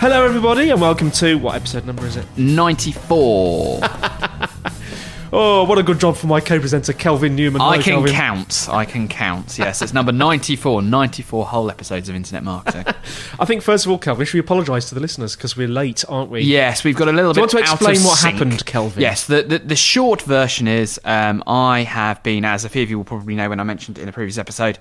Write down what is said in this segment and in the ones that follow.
Hello, everybody, and welcome to what episode number is it? 94. Oh, what a good job for my co-presenter Kelvin Newman. I Hello, can Kelvin. count. I can count. Yes, it's number 94. 94 whole episodes of internet marketing. I think first of all, Kelvin, should we apologise to the listeners because we're late, aren't we? yes, we've got a little Do you bit want to explain what sync. happened, Kelvin? Yes, the, the, the short version is um, I have been, as a few of you will probably know when I mentioned it in a previous episode,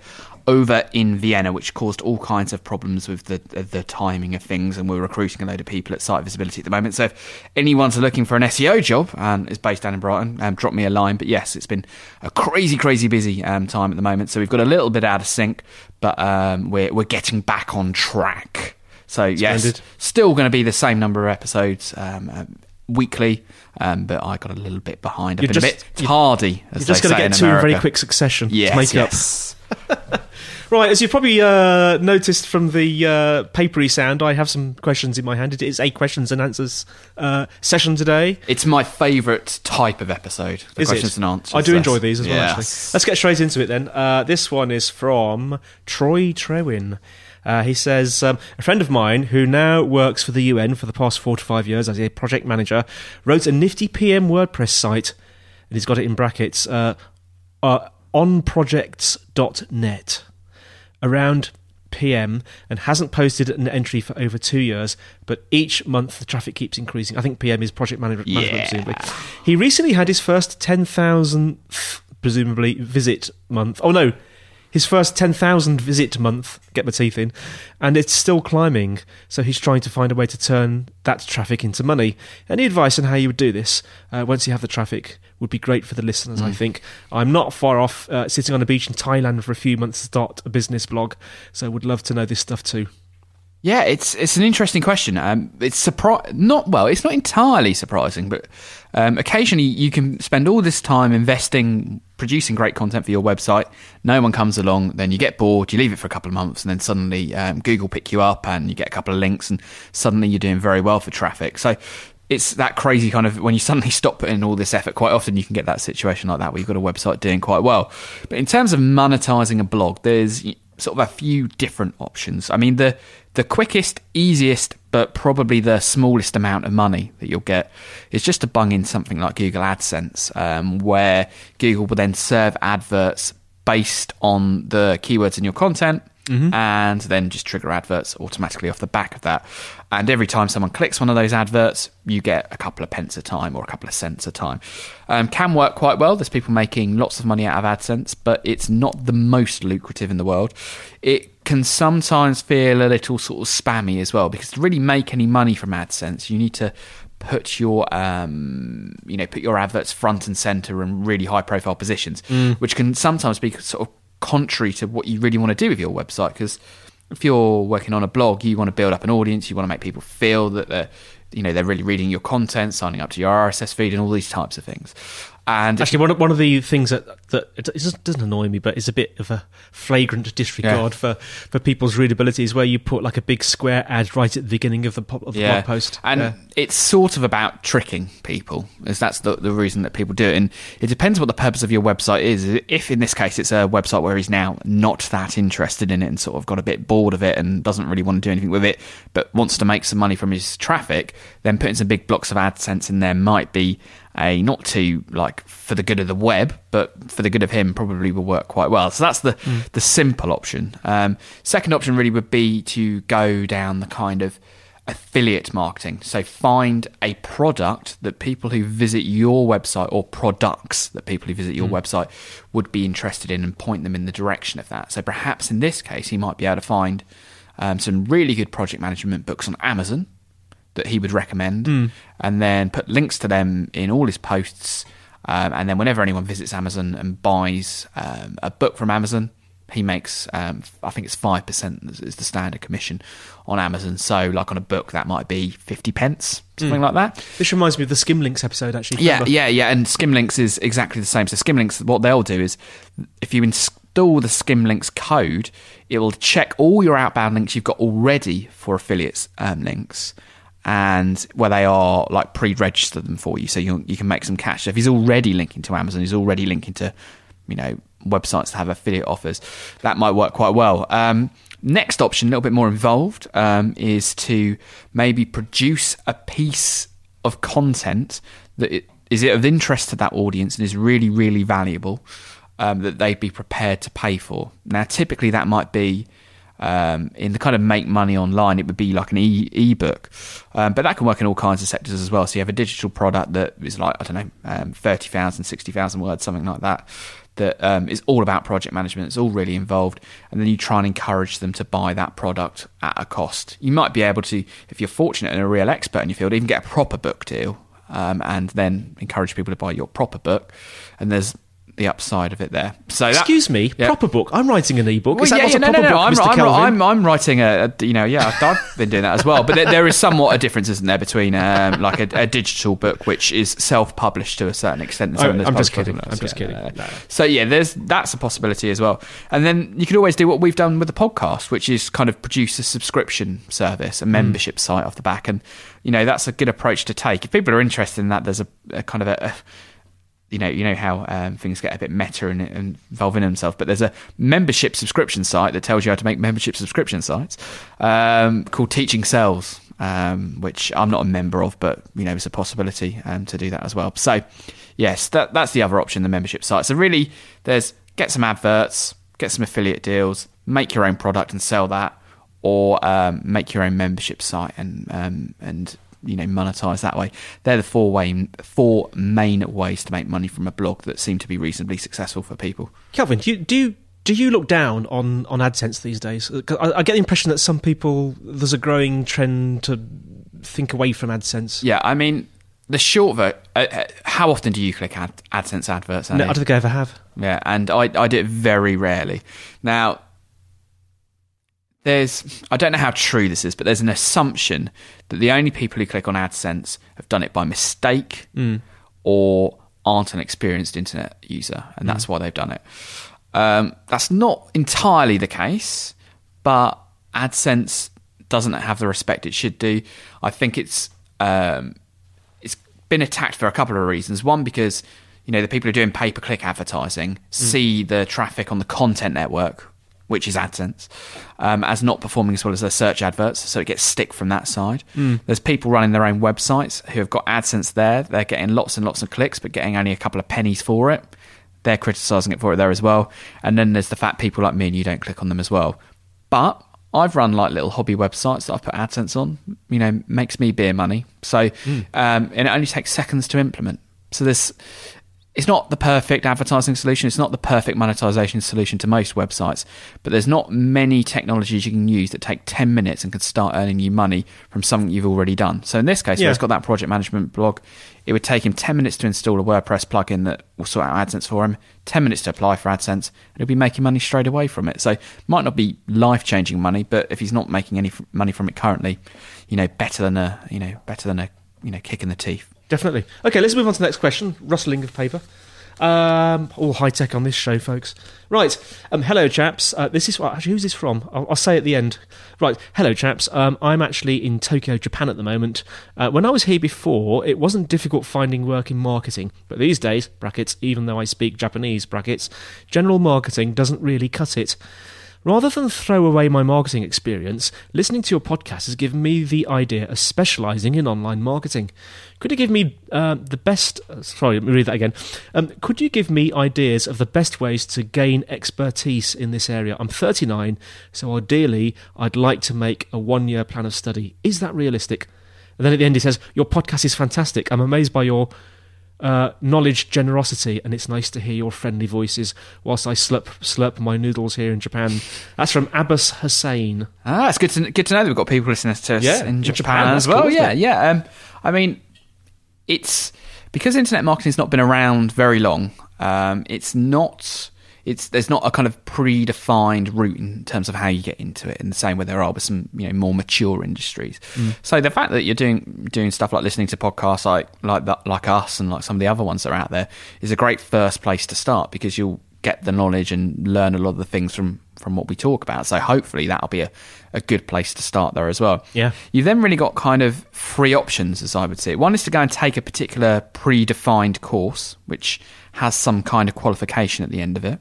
over in Vienna, which caused all kinds of problems with the the timing of things, and we're recruiting a load of people at Site Visibility at the moment. So if anyone's looking for an SEO job and is based down in Brighton, um, drop me a line. But yes, it's been a crazy, crazy busy um, time at the moment. So we've got a little bit out of sync, but um, we're we're getting back on track. So yes, Splendid. still going to be the same number of episodes um, um, weekly, um, but I got a little bit behind. I've You're been just- a bit tardy. As You're just going to get two in very quick succession Yes, to make yes. Right, as you've probably uh, noticed from the uh, papery sound, I have some questions in my hand. It is a questions and answers uh, session today. It's my favourite type of episode. The Is questions it? and answers. I do yes. enjoy these as well, Yes. actually. Let's get straight into it then. Uh, this one is from Troy Trewin. Uh, he says, um, A friend of mine who now works for the UN for the past four to five years as a project manager wrote a nifty PM WordPress site, and he's got it in brackets, uh, uh, onprojects.net around PM and hasn't posted an entry for over two years, but each month the traffic keeps increasing. I think PM is project management, management Yeah. presumably. He recently had his first 10,000, presumably, visit month. Oh no, his first 10,000 visit month, get my teeth in, and it's still climbing. So he's trying to find a way to turn that traffic into money. Any advice on how you would do this uh, once you have the traffic would be great for the listeners, I think. I'm not far off uh, sitting on a beach in Thailand for a few months to start a business blog, so would love to know this stuff too. Yeah, it's it's an interesting question. Um, it's surpri- not well, it's not entirely surprising, but um, occasionally you can spend all this time investing, producing great content for your website. No one comes along, then you get bored, you leave it for a couple of months, and then suddenly um, Google pick you up, and you get a couple of links, and suddenly you're doing very well for traffic. So. It's that crazy kind of when you suddenly stop putting all this effort. Quite often, you can get that situation like that where you've got a website doing quite well. But in terms of monetizing a blog, there's sort of a few different options. I mean, the the quickest, easiest, but probably the smallest amount of money that you'll get is just to bung in something like Google AdSense, um, where Google will then serve adverts based on the keywords in your content. And then just trigger adverts automatically off the back of that. And every time someone clicks one of those adverts, you get a couple of pence a time or a couple of cents a time. Um, can work quite well. There's people making lots of money out of AdSense, but it's not the most lucrative in the world. It can sometimes feel a little sort of spammy as well because to really make any money from AdSense, you need to put your um, you know put your adverts front and center in really high profile positions, which can sometimes be sort of contrary to what you really want to do with your website because if you're working on a blog, you want to build up an audience, you want to make people feel that they're, you know, they're really reading your content, signing up to your RSS feed, and all these types of things. And Actually, one of, one of the things that that it doesn't doesn't annoy me, but it's a bit of a flagrant disregard for, for people's readability is where you put like a big square ad right at the beginning of the, pop, of the blog post. And Yeah. it's sort of about tricking people, as that's the, the reason that people do it. And it depends what the purpose of your website is. If in this case it's a website where he's now not that interested in it and sort of got a bit bored of it and doesn't really want to do anything with it, but wants to make some money from his traffic, then putting some big blocks of AdSense in there might be a not too like for the good of the web, but for the good of him, probably will work quite well. So that's the the simple option. Um, second option really would be to go down the kind of affiliate marketing. So find a product that people who visit your website or products that people who visit your website would be interested in and point them in the direction of that. So perhaps in this case, he might be able to find um, some really good project management books on Amazon that he would recommend, and then put links to them in all his posts. Um, and then whenever anyone visits Amazon and buys um, a book from Amazon, he makes um, I think it's five percent is the standard commission on Amazon. So like on a book that might be fifty pence, something like that. This reminds me of the Skimlinks episode, actually. Yeah, Remember? yeah, yeah. And Skimlinks is exactly the same. So Skimlinks, what they'll do is, if you install the Skimlinks code, it will check all your outbound links you've got already for affiliates um, links, and where they are like pre-register them for you, so you you can make some cash. So if he's already linking to Amazon, he's already linking to, you know, websites that have affiliate offers. That might work quite well. Um, next option, a little bit more involved, um, is to maybe produce a piece of content that it, is it of interest to that audience and is really, really valuable um, that they'd be prepared to pay for. Now, typically that might be um, in the kind of make money online, it would be like an e ebook, um, but that can work in all kinds of sectors as well. So you have a digital product that is like I don't know, um, 30,000, 60,000 words, something like that. That um, is all about project management. It's all really involved, and then you try and encourage them to buy that product at a cost. You might be able to, if you're fortunate and a real expert in your field, even get a proper book deal, um, and then encourage people to buy your proper book. And there's the upside of it there. So that- Excuse me, Yeah. proper book. I'm writing an ebook. well, Is that yeah, not yeah, a no, no, proper no. book, I'm, Mr. I'm, I'm, I'm writing a, a- you know, yeah, I've, been doing that as well. But there, there is somewhat a difference, isn't there, between um, like a, a digital book, which is self-published to a certain extent. and I'm- I'm just kidding. I'm just kidding. else. No. So yeah, there's that's a possibility as well. And then you could always do what we've done with the podcast, which is kind of produce a subscription service, a Hmm. membership site off the back, and you know that's a good approach to take. If people are interested in that, there's a, a kind of a, a you know, you know how um, things get a bit meta and, and involving themselves. But there's a membership subscription site that tells you how to make membership subscription sites um, called Teaching Sells, um, which I'm not a member of, but you know, it's a possibility um, to do that as well. So, yes, that, that's the other option, the membership site. So really, there's get some adverts, get some affiliate deals, make your own product and sell that, or um, make your own membership site and um, and you know monetize that way. They're the four way four main ways to make money from a blog that seem to be reasonably successful for people. Kelvin, do you, do you, do you look down on, on AdSense these days? I, I get the impression that some people there's a growing trend to think away from AdSense. Yeah, I mean the short ver- uh, uh, How often do you click ad- AdSense adverts? No, I don't think I ever have. Yeah, and I, I do it very rarely. Now, there's, I don't know how true this is, but there's an assumption that the only people who click on AdSense have done it by mistake or aren't an experienced internet user, and that's why they've done it. Um, that's not entirely the case, but AdSense doesn't have the respect it should do. I think it's um, it's been attacked for a couple of reasons. One, because you know the people who are doing pay per click advertising see the traffic on the content network, which is AdSense, um, as not performing as well as their search adverts, so it gets stick from that side. There's people running their own websites who have got AdSense there. They're getting lots and lots of clicks, but getting only a couple of pennies for it. They're criticising it for it there as well. And then there's the fat people like me and you don't click on them as well. But I've run like little hobby websites that I've put AdSense on. You know, makes me beer money. So, um, and it only takes seconds to implement. So this, it's not the perfect advertising solution. It's not the perfect monetization solution to most websites. But there's not many technologies you can use that take ten minutes and can start earning you money from something you've already done. So in this case, Yeah. it's got that project management blog, it would take him ten minutes to install a WordPress plugin that will sort out AdSense for him. Ten minutes to apply for AdSense, and he'll be making money straight away from it. So might not be life changing money, but if he's not making any money from it currently, you know, better than a you know better than a you know kick in the teeth. Definitely. Okay, let's move on to the next question. Rustling of paper. Um, all high tech on this show, folks. Right. Um, hello, chaps. Uh, this is actually who's this from? I'll, I'll say at the end. Right. Hello, chaps. Um, I'm actually in Tokyo, Japan at the moment. Uh, when I was here before, it wasn't difficult finding work in marketing, but these days, brackets, even though I speak Japanese, brackets, general marketing doesn't really cut it. Rather than throw away my marketing experience, listening to your podcast has given me the idea of specialising in online marketing. Could you give me uh, the best? Uh, sorry, let me read that again. Um, could you give me ideas of the best ways to gain expertise in this area? I'm 39, so ideally, I'd like to make a one year plan of study. Is that realistic? And then at the end, he says, Your podcast is fantastic. I'm amazed by your uh, knowledge generosity, and it's nice to hear your friendly voices whilst I slurp slurp my noodles here in Japan. That's from Abbas Hussein. Ah, it's good to good to know that we've got people listening to us Yeah, in Japan, Japan, as well. cool, yeah, it? yeah. Um, I mean, it's because internet marketing's not been around very long. Um, it's not. It's there's not a kind of predefined route in terms of how you get into it in the same way there are with some you know more mature industries. Mm. So the fact that you're doing doing stuff like listening to podcasts like like that, like us and like some of the other ones that are out there is a great first place to start because you'll get the knowledge and learn a lot of the things from from what we talk about. So hopefully that'll be a, a good place to start there as well. Yeah. You've then really got kind of three options, as I would say. One is to go and take a particular predefined course, which has some kind of qualification at the end of it.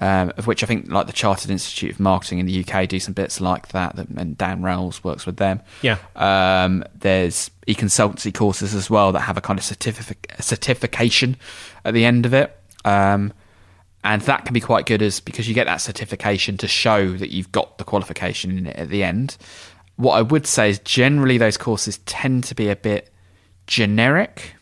Um, of which I think, like the Chartered Institute of Marketing in the UK, do some bits like that, that and Dan Rowles works with them. Yeah. Um, there's e-consultancy courses as well that have a kind of certific- certification at the end of it. Um, and that can be quite good as because you get that certification to show that you've got the qualification in it at the end. What I would say is generally those courses tend to be a bit generic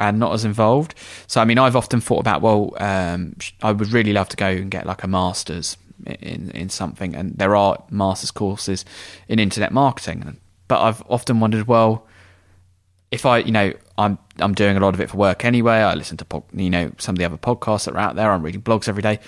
and not as involved. So I mean, I've often thought about well, um, I would really love to go and get like a master's in in something, and there are master's courses in internet marketing. But I've often wondered, well, if I, you know, I'm I'm doing a lot of it for work anyway. I listen to you know some of the other podcasts that are out there. I'm reading blogs every day.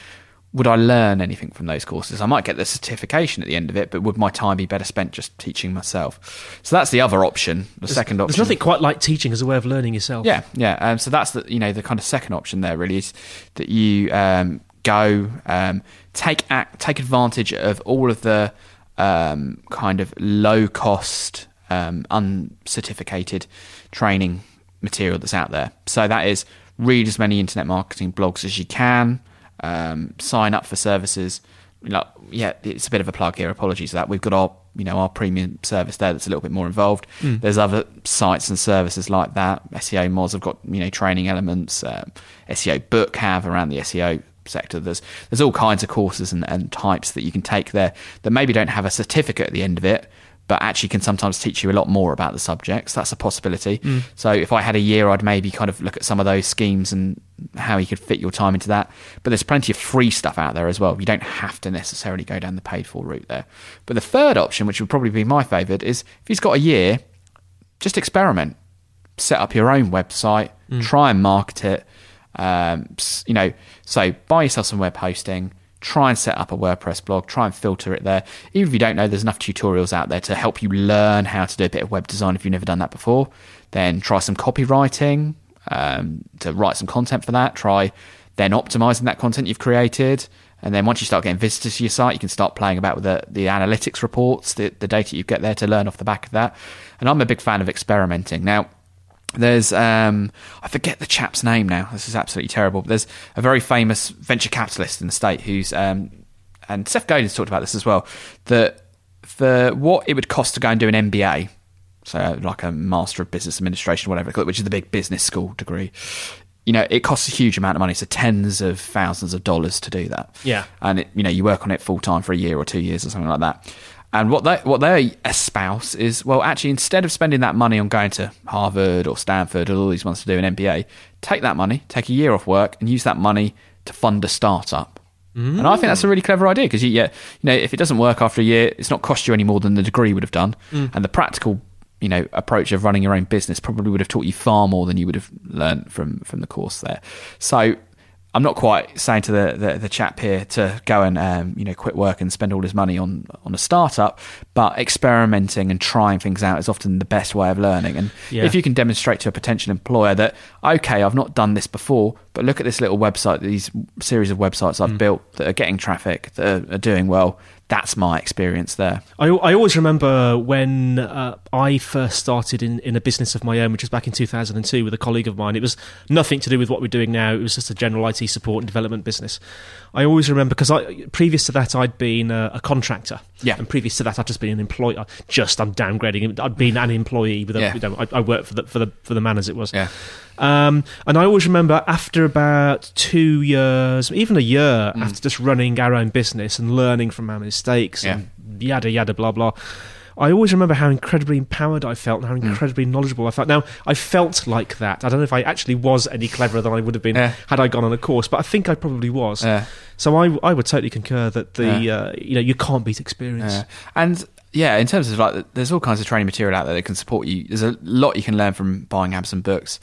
Would I learn anything from those courses? I might get the certification at the end of it, but would my time be better spent just teaching myself? So that's the other option. The second option. There's nothing quite like teaching as a way of learning yourself. Yeah, yeah. Um, so that's the you know the kind of second option there really is that you um, go um, take ac- take advantage of all of the um, kind of low cost um, uncertificated training material that's out there. So that is read as many internet marketing blogs as you can. Um, sign up for services. Like, yeah, it's a bit of a plug here. Apologies for that. We've got our you know our premium service there that's a little bit more involved. There's other sites and services like that. SEO Moz have got you know training elements. Um, SEO Book have around the SEO sector. There's there's all kinds of courses and, and types that you can take there that maybe don't have a certificate at the end of it, but actually can sometimes teach you a lot more about the subjects. That's a possibility. So if I had a year, I'd maybe kind of look at some of those schemes and how you could fit your time into that. But there's plenty of free stuff out there as well. You don't have to necessarily go down the paid for route there. But the third option, which would probably be my favourite, is if he's got a year, just experiment. Set up your own website, try and market it. Um, you know, so buy yourself some web hosting, try and set up a WordPress blog, try and filter it there. Even if you don't know, there's enough tutorials out there to help you learn how to do a bit of web design if you've never done that before. Then try some copywriting um, to write some content for that. Try then optimizing that content you've created. And then once you start getting visitors to your site, you can start playing about with the, the analytics reports, the, the data you get there to learn off the back of that. And I'm a big fan of experimenting. Now, there's um, I forget the chap's name now. This is absolutely terrible. But there's a very famous venture capitalist in the state who's um, and Seth Godin's talked about this as well. That for what it would cost to go and do an MBA, so like a Master of Business Administration, whatever, they call it, which is the big business school degree. You know, it costs a huge amount of money, so tens of thousands of dollars to do that. Yeah. and it, you know, you work on it full time for a year or two years or something like that. And what they what they espouse is well, actually, instead of spending that money on going to Harvard or Stanford or all these ones to do an MBA, take that money, take a year off work, and use that money to fund a startup. And I think that's a mm. really clever idea because you, yeah, you know, if it doesn't work after a year, it's not cost you any more than the degree would have done, mm. and the practical, you know, approach of running your own business probably would have taught you far more than you would have learned from from the course there. So I'm not quite saying to the, the, the chap here to go and um, you know quit work and spend all his money on on a startup, but experimenting and trying things out is often the best way of learning. And Yeah. if you can demonstrate to a potential employer that okay, I've not done this before, but look at this little website, these series of websites I've built that are getting traffic, that are, are doing well. That's my experience there. I, I always remember when uh, I first started in, in a business of my own, which was back in 2002 with a colleague of mine. It was nothing to do with what we're doing now. It was just a general IT support and development business. I always remember because I previous to that I'd been a, a contractor. Yeah. And previous to that I'd just been an employee. Just I'm downgrading. I'd been an employee with a. Yeah. You know, I, I worked for the for the for the man as it was. Yeah. Um, and I always remember after about two years, even a year after just running our own business and learning from our mistakes and yada yada blah blah. I always remember how incredibly empowered I felt and how incredibly knowledgeable I felt. Now, I felt like that. I don't know if I actually was any cleverer than I would have been Yeah. had I gone on a course, but I think I probably was. Yeah. So I, I would totally concur that the Yeah. uh, you know you can't beat experience. Yeah. And yeah, in terms of like, there's all kinds of training material out there that can support you. There's a lot you can learn from buying Amazon books.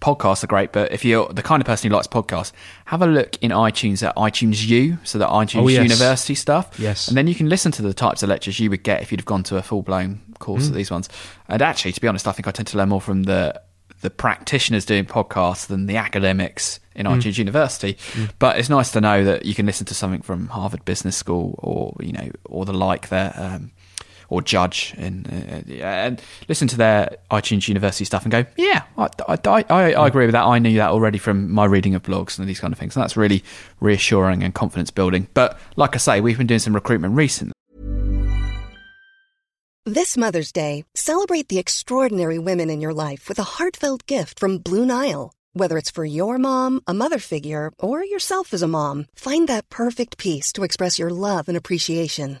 Podcasts are great, but if you're the kind of person who likes podcasts, have a look in iTunes at iTunes U, so that iTunes Oh, yes. University stuff. Yes. And then you can listen to the types of lectures you would get if you'd have gone to a full blown course Mm. of these ones. And actually, to be honest, I think I tend to learn more from the the practitioners doing podcasts than the academics in Mm. iTunes University. But it's nice to know that you can listen to something from Harvard Business School or you know or the like there. Um, or judge and, uh, yeah, and listen to their iTunes University stuff and go, yeah, I, I, I I agree with that. I knew that already from my reading of blogs and these kind of things. And that's really reassuring and confidence building. But like I say, we've been doing some recruitment recently. This Mother's Day, celebrate the extraordinary women in your life with a heartfelt gift from Blue Nile. Whether it's for your mom, a mother figure, or yourself as a mom, find that perfect piece to express your love and appreciation.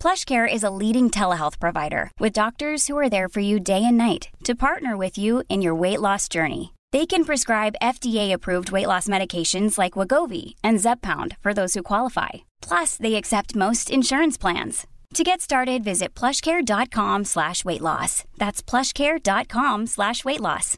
PlushCare is a leading telehealth provider with doctors who are there for you day and night to partner with you in your weight loss journey. They can prescribe FDA-approved weight loss medications like Wegovy and Zepbound for those who qualify. Plus, they accept most insurance plans. To get started, visit plushcare.com slash weight loss. That's plushcare.com slash weight loss.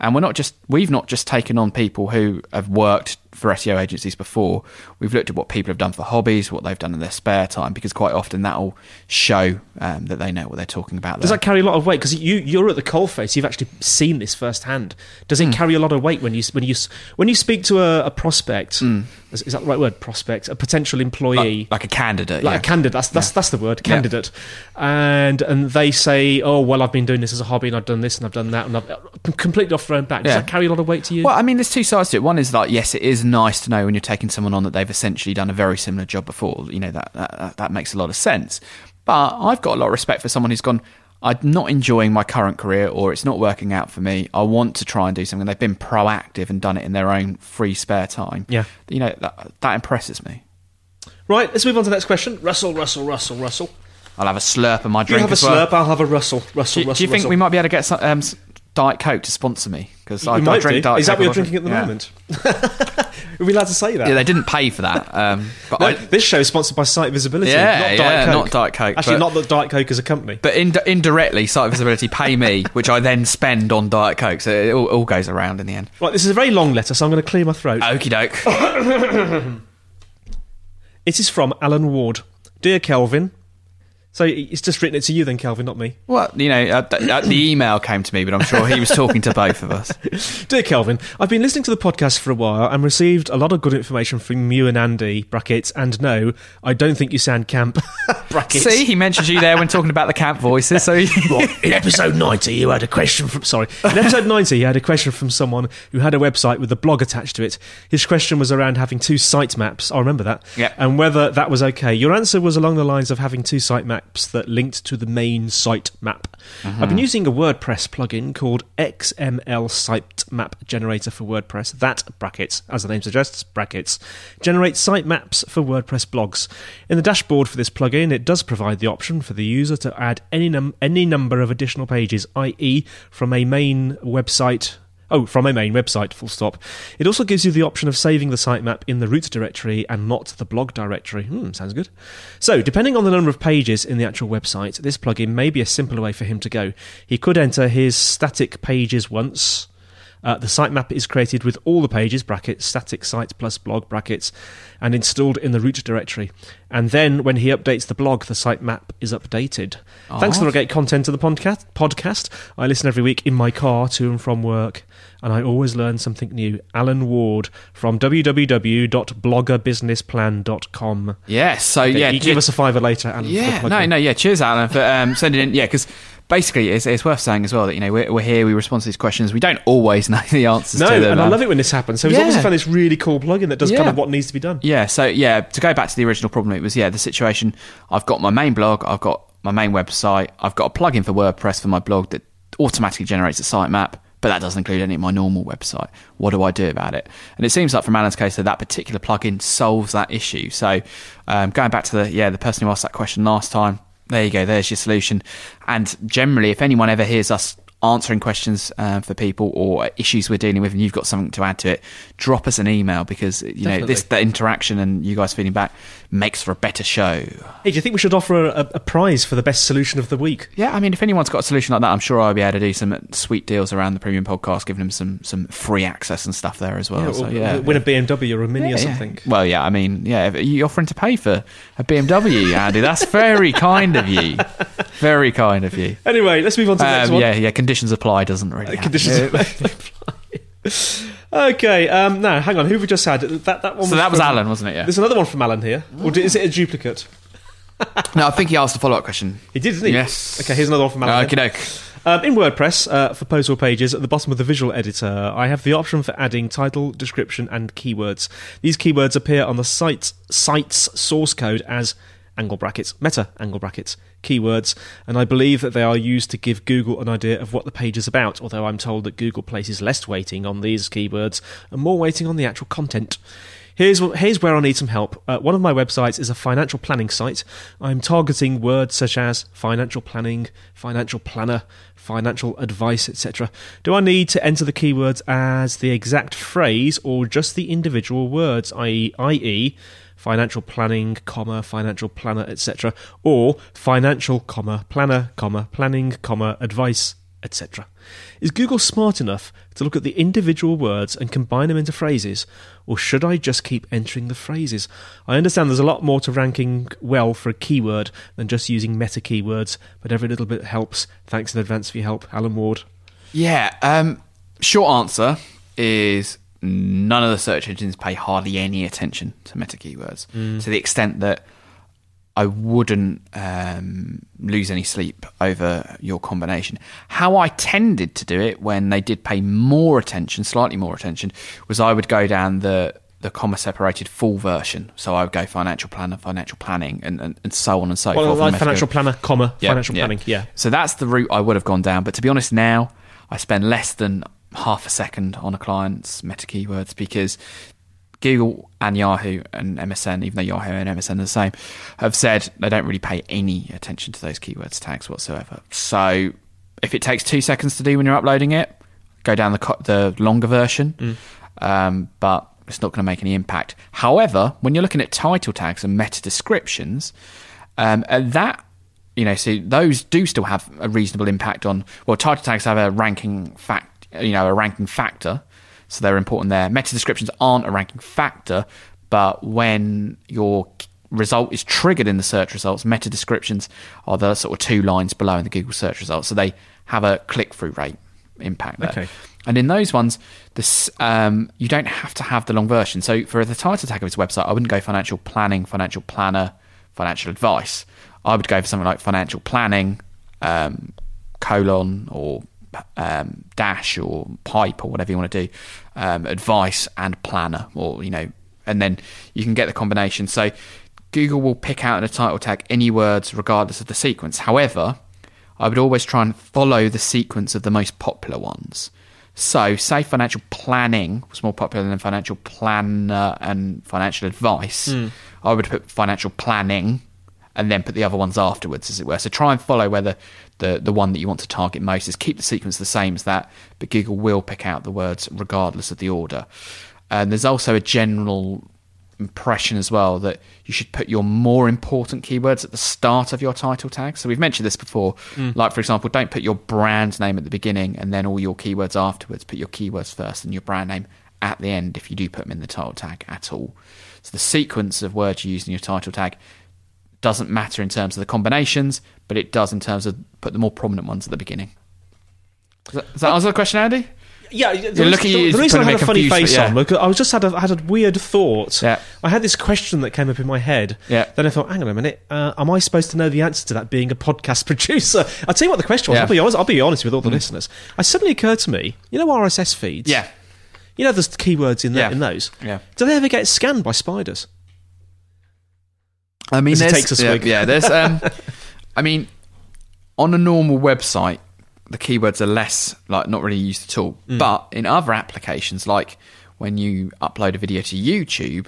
And we're not just we've not just taken on people who have worked for SEO agencies before. We've looked at what people have done for hobbies, what they've done in their spare time, because quite often that'll show um, that they know what they're talking about. Does that carry a lot of weight? Because you you're at the coalface. You've actually seen this firsthand. Does it carry a lot of weight when you when you when you speak to a, a prospect? Hmm. Is, is that the right word? Prospect, a potential employee. like, like a candidate? like yeah. a candidate. That's that's that's the word, candidate. And and they say, oh well, I've been doing this as a hobby, and I've done this, and I've done that, and I've completely off their own back. Does Yeah. that carry a lot of weight to you? Well, I mean, there's two sides to it. One is like, yes, it is nice to know when you're taking someone on that they've essentially done a very similar job before. You know, that that, that makes a lot of sense. But I've got a lot of respect for someone who's gone, I'm not enjoying my current career or it's not working out for me. I want to try and do something. They've been proactive and done it in their own free spare time. Yeah. You know, that, that impresses me. right, let's move on to the next question. Russell, Russell, Russell, Russell. I'll have a slurp of my drink. You have a well. slurp. I'll have a Russell, Russell, Do, Russell. do you think Russell. we might be able to get some, um, Diet Coke to sponsor me? Because I, I drink do. Diet Is that what you're drinking at the Yeah. moment? Are we allowed to say that? Yeah, they didn't pay for that. Um, but No, I, this show is sponsored by Site Visibility, Yeah, not yeah, Diet Coke. not Diet Coke, Actually, but- not that Diet Coke is a company. But in, indirectly, site visibility pay me, which I then spend on Diet Coke. So it all, all goes around in the end. Right, this is a very long letter, so I'm going to clear my throat. Okie doke. It is from Alan Ward. Dear Kelvin, So it's just written it to you then, Kelvin, not me. Well, you know, uh, th- uh, the email came to me, but I'm sure he was talking to both of us. Dear Kelvin, I've been listening to the podcast for a while and received a lot of good information from you and Andy, brackets, and no, I don't think you sound camp, brackets. See, he mentioned you there when talking about the camp voices. So What? In episode 90, you had a question from. Sorry. In episode 90, you had a question from someone who had a website with a blog attached to it. His question was around having two site maps. I remember that. Yep. And whether that was okay. Your answer was along the lines of having two site maps that linked to the main site map. I've uh-huh. been using a WordPress plugin called XML Sitemap Generator for WordPress. That, brackets, as the name suggests, brackets, generates site maps for WordPress blogs. In the dashboard for this plugin, it does provide the option for the user to add any, num- any number of additional pages, i.e., from a main website Oh, from a main website, full stop. It also gives you the option of saving the sitemap in the root directory and not the blog directory. Hmm, sounds good. So, depending on the number of pages in the actual website, this plugin may be a simpler way for him to go. He could enter his static pages once. Uh, the sitemap is created with all the pages, brackets, static site plus blog, brackets, and installed in the root directory. And then when he updates the blog, the sitemap is updated. Thanks for the great content of the podcast. podcast. I listen every week in my car to and from work, and I always learn something new. Alan Ward from www.bloggerbusinessplan.com. yes, so Okay, yeah, you give us a fiver later, Alan. Yeah, no, no, yeah. Cheers, Alan, for um, sending in. Yeah, because basically, it's, it's worth saying as well that you know we're, we're here, we respond to these questions. We don't always know the answers No, to them. and I love it when this happens. So he's Yeah. obviously found this really cool plugin that does kind of what needs to be done. Yeah, so yeah, to go back to the original problem, it was yeah the situation. I've got my main blog, I've got my main website, I've got a plugin for WordPress for my blog that automatically generates a sitemap, but that doesn't include any of my normal website. What do I do about it? And it seems like from Alan's case that that particular plugin solves that issue. So um, going back to the yeah the person who asked that question last time, there you go, there's your solution. And generally, if anyone ever hears us answering questions uh, for people or issues we're dealing with and you've got something to add to it drop us an email because you know this Definitely. the interaction and you guys feeding back makes for a better show Hey, do you think we should offer a, a prize for the best solution of the week? yeah i mean if anyone's got a solution like that i'm sure i'll be able to do some sweet deals around the premium podcast giving them some some free access and stuff there as well Yeah, so or yeah win a BMW or a Mini or Yeah, yeah. something. Well, yeah, I mean, yeah, you're offering to pay for a BMW, Andy. That's very kind of you. Very kind of you. Anyway, let's move on to the next Um, one. yeah, yeah. Conditions apply doesn't really. happen. Conditions. Okay, um, now hang on. Who have we just had? That that one. So that was from- Alan, wasn't it? Yeah. There's another one from Alan here, or di- is it a duplicate? No, I think he asked a follow-up question. He did, didn't he? Yes. Okay, here's another one from Alan. Okay, here. doke. Um, in WordPress, uh, for post or pages, at the bottom of the visual editor, I have the option for adding title, description, and keywords. These keywords appear on the site's, site's source code as angle brackets, meta angle brackets, keywords, and I believe that they are used to give Google an idea of what the page is about, although I'm told that Google places less weighting on these keywords and more weighting on the actual content. Here's, here's where I need some help. Uh, one of my websites is a financial planning site. I'm targeting words such as financial planning, financial planner, financial advice, etc. Do I need to enter the keywords as the exact phrase or just the individual words, i.e., i.e., financial planning, comma, financial planner, etc., or financial, comma, planner, comma, planning, comma, advice, etc. Is Google smart enough to look at the individual words and combine them into phrases, or should I just keep entering the phrases? I understand there's a lot more to ranking well for a keyword than just using meta keywords, but every little bit helps. Thanks in advance for your help, Alan Ward. Yeah. Um, short answer is none of the search engines pay hardly any attention to meta keywords to the extent that I wouldn't um, lose any sleep over your combination. How I tended to do it when they did pay more attention, slightly more attention, was I would go down the the comma separated full version. So I would go financial planner, financial planning, and, and, and so on and so Well, forth. like financial planner, comma, Yeah, financial planning, yeah. So that's the route I would have gone down. But to be honest, now I spend less than half a second on a client's meta keywords because Google and Yahoo and MSN, even though Yahoo and MSN are the same, have said they don't really pay any attention to those keywords tags whatsoever. So if it takes two seconds to do when you're uploading it, go down the co- the longer version. Um, but it's not going to make any impact. However, when you're looking at title tags and meta descriptions, um, that you know, so those do still have a reasonable impact on. Well, title tags have a ranking fact, you know, a ranking factor, so they're important there. Meta descriptions aren't a ranking factor, but when you're result is triggered in the search results, meta descriptions are the sort of two lines below in the Google search results. So they have a click through rate impact there. Okay. And in those ones, this um, you don't have to have the long version. So for the title tag of its website, I wouldn't go financial planning, financial planner, financial advice. I would go for something like financial planning, um, colon or um, dash or pipe or whatever you want to do, um, advice and planner, or you know, and then you can get the combination. So Google will pick out in a title tag any words regardless of the sequence. However, I would always try and follow the sequence of the most popular ones. So, say financial planning was more popular than financial planner and financial advice. I would put financial planning and then put the other ones afterwards, as it were. So try and follow where the, the, the one that you want to target most is. Keep the sequence the same as that, but Google will pick out the words regardless of the order. And there's also a general impression as well that you should put your more important keywords at the start of your title tag. So we've mentioned this before. Hmm. Like, for example, don't put your brand name at the beginning and then all your keywords afterwards. Put your keywords first and your brand name at the end if you do put them in the title tag at all. So the sequence of words you use in your title tag doesn't matter in terms of the combinations, but it does in terms of put the more prominent ones at the beginning. Does that, answer the question, Andy? Yeah, the, the, the reason I had a funny face yeah. on, look, I was just had a, had a weird thought. Yeah. I had this question that came up in my head. Yeah. Then I thought, hang on a minute, uh, am I supposed to know the answer to that? Being a podcast producer, I'll tell you what the question was. Yeah. I'll be honest. I'll be honest with all the listeners. It suddenly occurred to me, you know, RSS feeds. Yeah. You know, there's keywords in, there, in those. Yeah. Do they ever get scanned by spiders? I mean, he takes a yeah, swig. yeah, there's. Um, I mean, on a normal website, the keywords are less like not really used at all. Mm. But in other applications, like when you upload a video to YouTube,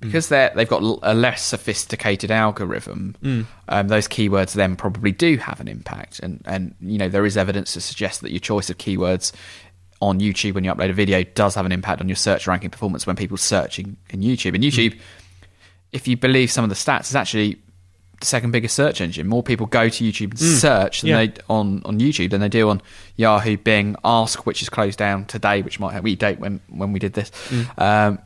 because they're they've got a less sophisticated algorithm, Mm. um, those keywords then probably do have an impact. And and you know there is evidence to suggest that your choice of keywords on YouTube when you upload a video does have an impact on your search ranking performance when people searching in YouTube. And YouTube if you believe some of the stats, it's actually the second biggest search engine. More people go to YouTube and search than yeah. they on on YouTube than they do on Yahoo, Bing, Ask, which is closed down today, which might have we date when when we did this. Um,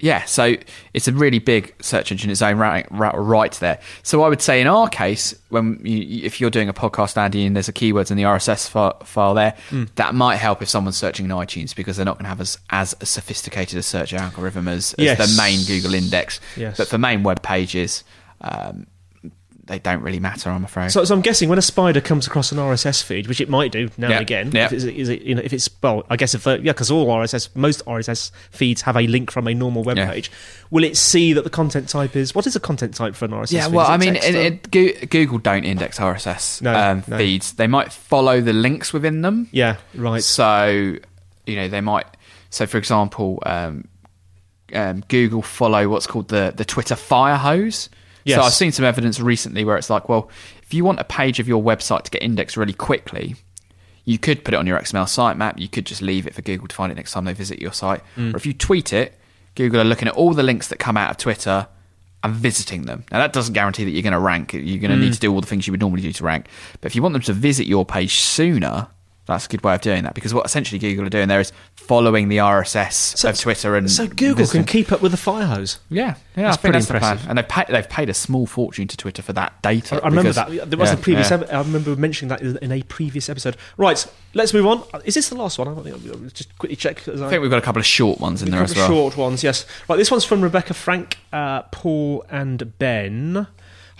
yeah, so it's a really big search engine its own right, right, there. So I would say in our case, when you, if you're doing a podcast, Andy, and there's a keywords in the RSS fi- file there, that might help if someone's searching in iTunes because they're not going to have as as sophisticated a search algorithm as, as Yes. the main Google index. Yes. But for main web pages, um, they don't really matter, I'm afraid. So, so I'm guessing when a spider comes across an RSS feed, which it might do now Yeah, and again, yeah. if it's, is it, you know, if it's well, I guess if uh, yeah, because all RSS, most RSS feeds have a link from a normal web Yeah. page. Will it see that the content type is what is a content type for an RSS? Yeah, feed? well, I mean, it, it, Google don't index RSS No, um, no. feeds. They might follow the links within them. yeah, right. So, you know, they might. So, for example, um, um, Google follow what's called the the Twitter fire hose. Yes. So, I've seen some evidence recently where it's like, well, if you want a page of your website to get indexed really quickly, you could put it on your XML sitemap. You could just leave it for Google to find it next time they visit your site. Mm. Or if you tweet it, Google are looking at all the links that come out of Twitter and visiting them. Now, that doesn't guarantee that you're going to rank. You're going to Mm. need to do all the things you would normally do to rank. But if you want them to visit your page sooner, that's a good way of doing that. Because what essentially Google are doing there is following the RSS of Twitter and so Google visiting. can keep up with the fire hose. Yeah, yeah, That's I think pretty that's the impressive. And they've paid, they've paid a small fortune to Twitter for that data. I, I remember that. There was yeah, a previous. yeah. ep- I remember mentioning that in a previous episode. Right, let's move on. Is this the last one? I think- I'll just quickly check. as I think we've got a couple of short ones in there as well. Short ones, yes. Right, this one's from Rebecca, Frank, uh, Paul, and Ben.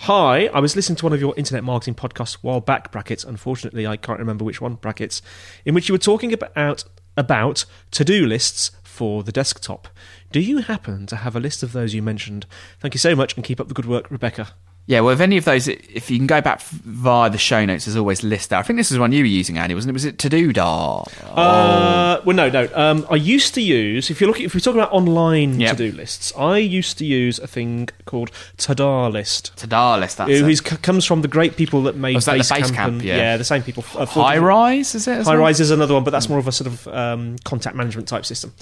Hi, I was listening to one of your internet marketing podcasts while back, brackets. Unfortunately, I can't remember which one, brackets, in which you were talking about, about to do lists for the desktop. Do you happen to have a list of those you mentioned? Thank you so much and keep up the good work, Rebecca. Yeah, well, if any of those, if you can go back via the show notes, there's always list there. I think this is one you were using, Andy, wasn't it? Was it To Do Dar? Uh, well, no, no. Um, I used to use if you're looking if we're talking about online Yep. to do lists. I used to use a thing called Ta-da List. To Dar list. That's who it. is, c- comes from the great people that made Oh, that Basecamp Basecamp? and- Yeah. the same people. Uh, Highrise, is it? High? Rise is another one, but that's more of a sort of um, contact management type system.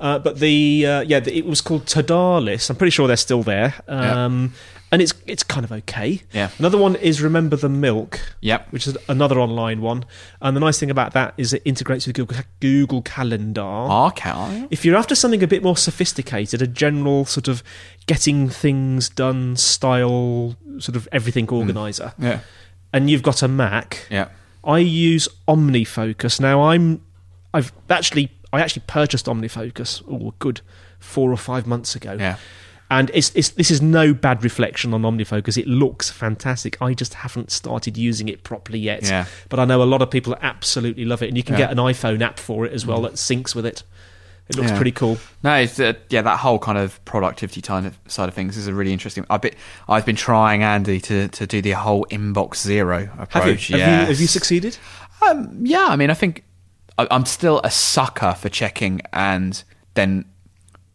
Uh, but the uh, yeah, the, it was called Ta-da List. I'm pretty sure they're still there. Um, and it's it's kind of okay. Yeah. Another one is Remember the Milk. Yep. Which is another online one, and the nice thing about that is it integrates with Google Google Calendar. Ah, okay. If you're after something a bit more sophisticated, a general sort of getting things done style, sort of everything mm. organizer, Yeah. and you've got a Mac, Yeah. I use OmniFocus. Now I'm I've actually I actually purchased OmniFocus oh good four or five months ago. Yeah. And it's, it's this is no bad reflection on OmniFocus. It looks fantastic. I just haven't started using it properly yet. Yeah. But I know a lot of people absolutely love it, and you can Yeah. get an iPhone app for it as well that syncs with it. It looks Yeah. pretty cool. No, it's, uh, yeah, that whole kind of productivity of side of things is a really interesting. I've been, I've been trying Andy to, to do the whole inbox zero approach. Have you? Have, you have you succeeded? Um, yeah, I mean, I think I, I'm still a sucker for checking and then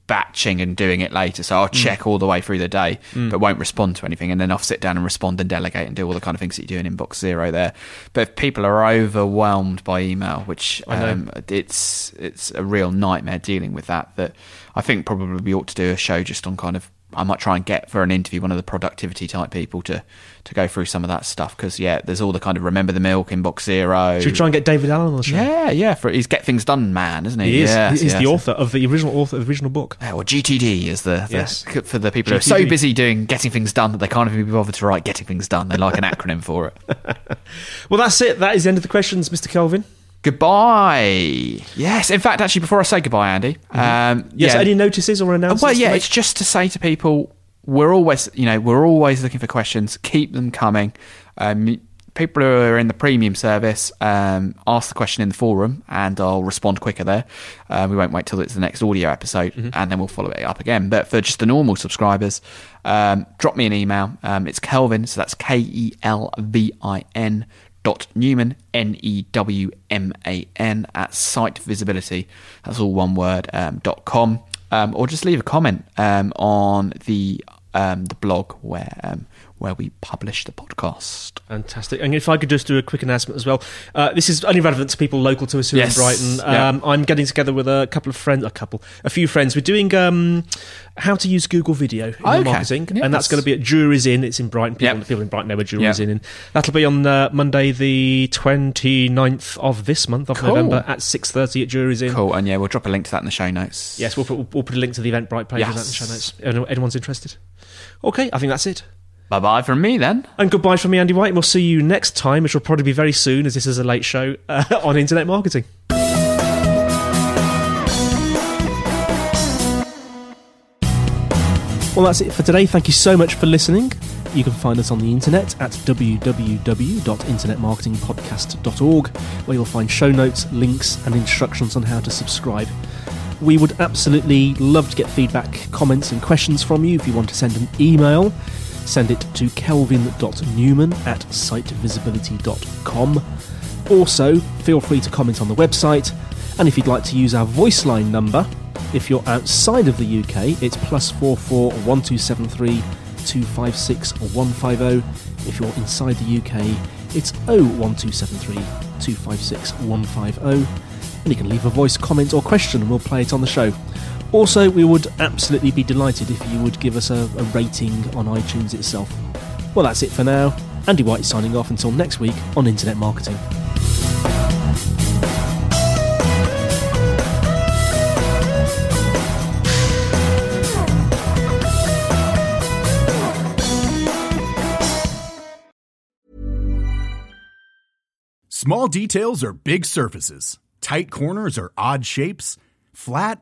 batching and doing it later. So I'll Mm. check all the way through the day, but won't respond to anything, and then I'll sit down and respond and delegate and do all the kind of things that you do in inbox zero there. But if people are overwhelmed by email, which um, it's it's a real nightmare dealing with that. That I think probably we ought to do a show just on kind of. I might try and get for an interview one of the productivity type people to to go through some of that stuff because yeah, there's all the kind of remember the milk inbox zero. Should we try and get David Allen on the show? Yeah, yeah. For he's get things done, man, isn't he? He is. Yes, He's yes. the author of the original author of the original book. Yeah, well, GTD is the, the Yes. for the people who are so busy doing getting things done that they can't even be bothered to write getting things done. They like an acronym for it. Well, that's it. That is the end of the questions, Mr. Kelvin. Goodbye. Yes, in fact, actually, before I say goodbye, Andy. Um, Yes. yeah. Any notices or announcements? Well, yeah, it's just to say to people, we're always, you know, we're always looking for questions. Keep them coming. Um, people who are in the premium service, um, ask the question in the forum, and I'll respond quicker there. Uh, we won't wait till it's the next audio episode, and then we'll follow it up again. But for just the normal subscribers, um, drop me an email. Um, it's Kelvin, so that's K E L V I N Newman N E W M A N at site visibility. That's all one word. Um, dot com, um, or just leave a comment um, on the um, the blog where um, where we publish the podcast. Fantastic. And if I could just do a quick announcement as well. Uh, this is only relevant to people local to us here Yes. in Brighton. Yeah. Um, I'm getting together with a couple of friends, a couple, a few friends. We're doing um, how to use Google Video in Okay. marketing. And that's going to be at Jury's Inn. It's in Brighton. People, Yep. people in Brighton know where Jury's Yep. Inn. That'll be on uh, Monday, the 29th of this month, of Cool. November, at 6.30 at Jury's Inn. Cool, and yeah, we'll drop a link to that in the show notes. Yes, we'll put, we'll put a link to the Eventbrite page in Yes. the show notes. Anyone's interested? Okay, I think that's it. Bye bye from me then. And goodbye from me, Andy White. We'll see you next time, which will probably be very soon, as this is a late show, uh, on internet marketing. Well, that's it for today. Thank you so much for listening. You can find us on the internet at www.internetmarketingpodcast.org, where you'll find show notes, links, and instructions on how to subscribe. We would absolutely love to get feedback, comments, and questions from you. If you want to send an email, send it to kelvin.newman at sitevisibility.com. Also, feel free to comment on the website, and if you'd like to use our voice line number, if you're outside of the UK, it's plus four four one two seven three two five six one five zero. If you're inside the UK, it's 01273 256 150. And you can leave a voice comment or question, and we'll play it on the show. Also, we would absolutely be delighted if you would give us a, a rating on iTunes itself. Well, that's it for now. Andy White signing off until next week on Internet Marketing. Small details are big surfaces. Tight corners are odd shapes. Flat,